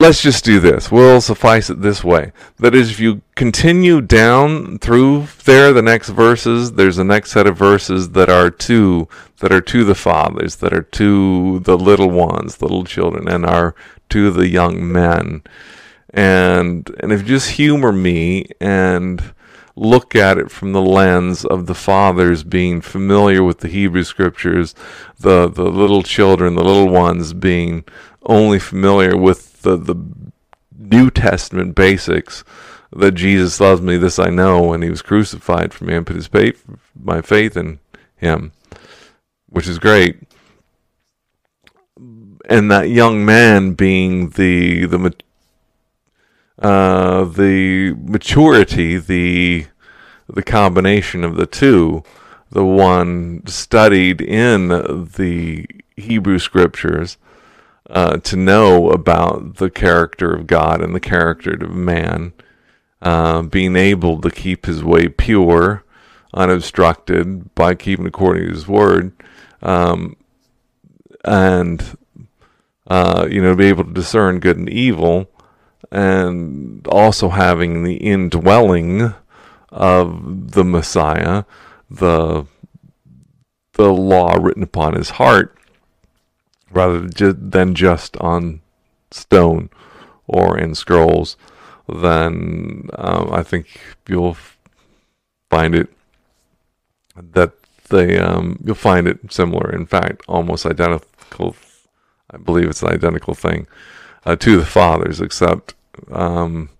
let's just do this. We'll suffice it this way. That is, if you continue down through there, the next verses, there's a next set of verses that are to that are to the fathers, that are to the little ones, the little children, and are to the young men. And and if you just humor me and look at it from the lens of the fathers being familiar with the Hebrew scriptures, the the little children, the little ones being only familiar with the the New Testament basics that Jesus loves me, this I know, and he was crucified for me and put his faith, my faith in him, which is great. And that young man being the the uh, the maturity, the the combination of the two, the one studied in the Hebrew scriptures, uh, to know about the character of God and the character of man, uh, being able to keep his way pure, unobstructed by keeping according to his word, um, and uh, you know, be able to discern good and evil, and also having the indwelling of the Messiah, the the law written upon his heart, rather than just on stone or in scrolls, then um, I think you'll find it that they um, you'll find it similar. In fact, almost identical. I believe it's an identical thing uh, to the fathers, except um,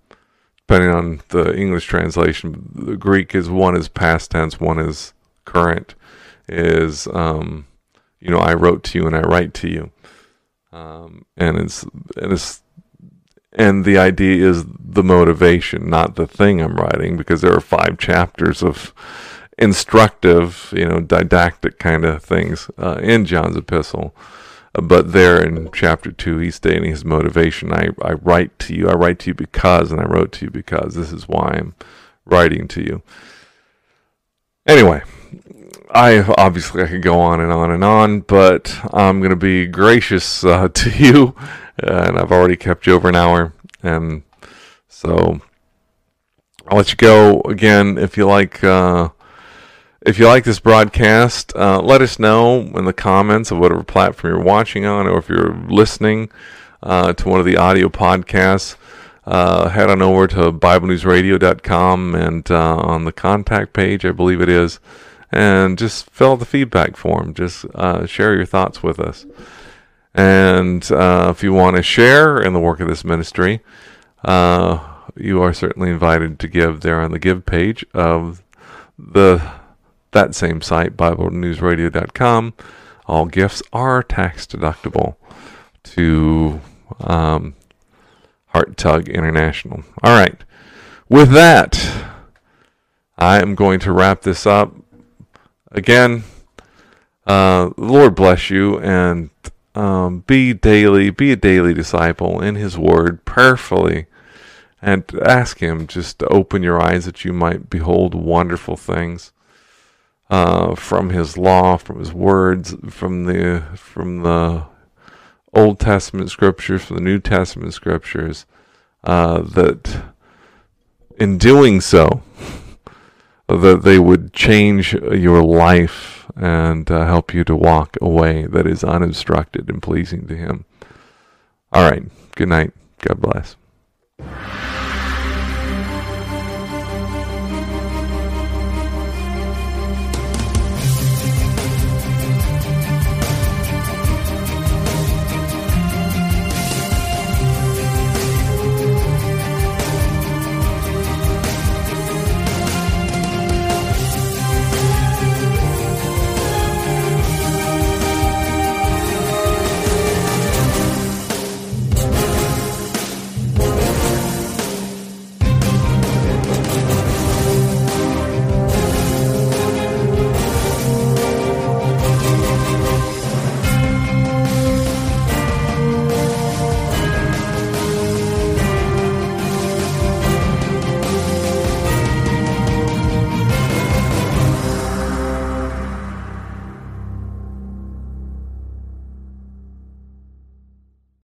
depending on the English translation, the Greek is one is past tense, one is current. Is um, you know, I wrote to you and I write to you. Um, and it's and it's and the idea is the motivation, not the thing I'm writing, because there are five chapters of instructive, you know, didactic kind of things uh, in John's epistle. Uh, but there in chapter two, he's stating his motivation. I, I write to you. I write to you because, and I wrote to you because this is why I'm writing to you. Anyway, I obviously I could go on and on and on, but I'm going to be gracious uh, to you, and I've already kept you over an hour, and so I'll let you go again. If you like, uh, if you like this broadcast, uh, let us know in the comments of whatever platform you're watching on, or if you're listening uh, to one of the audio podcasts. Uh, head on over to BibleNewsRadio.com and uh, on the contact page, I believe it is, and just fill out the feedback form. Just uh, share your thoughts with us. And uh, if you want to share in the work of this ministry, uh, you are certainly invited to give there on the give page of the that same site, BibleNewsRadio.com. All gifts are tax deductible to um, Heart Tug International. All right. With that, I am going to wrap this up. Again, uh, Lord bless you and um, be daily, be a daily disciple in His Word prayerfully and ask Him just to open your eyes that you might behold wonderful things uh, from His law, from His words, from the from the Old Testament scriptures, from the New Testament scriptures. Uh, that in doing so, that they would change your life and uh, help you to walk a way that is unobstructed and pleasing to Him. All right. Good night. God bless.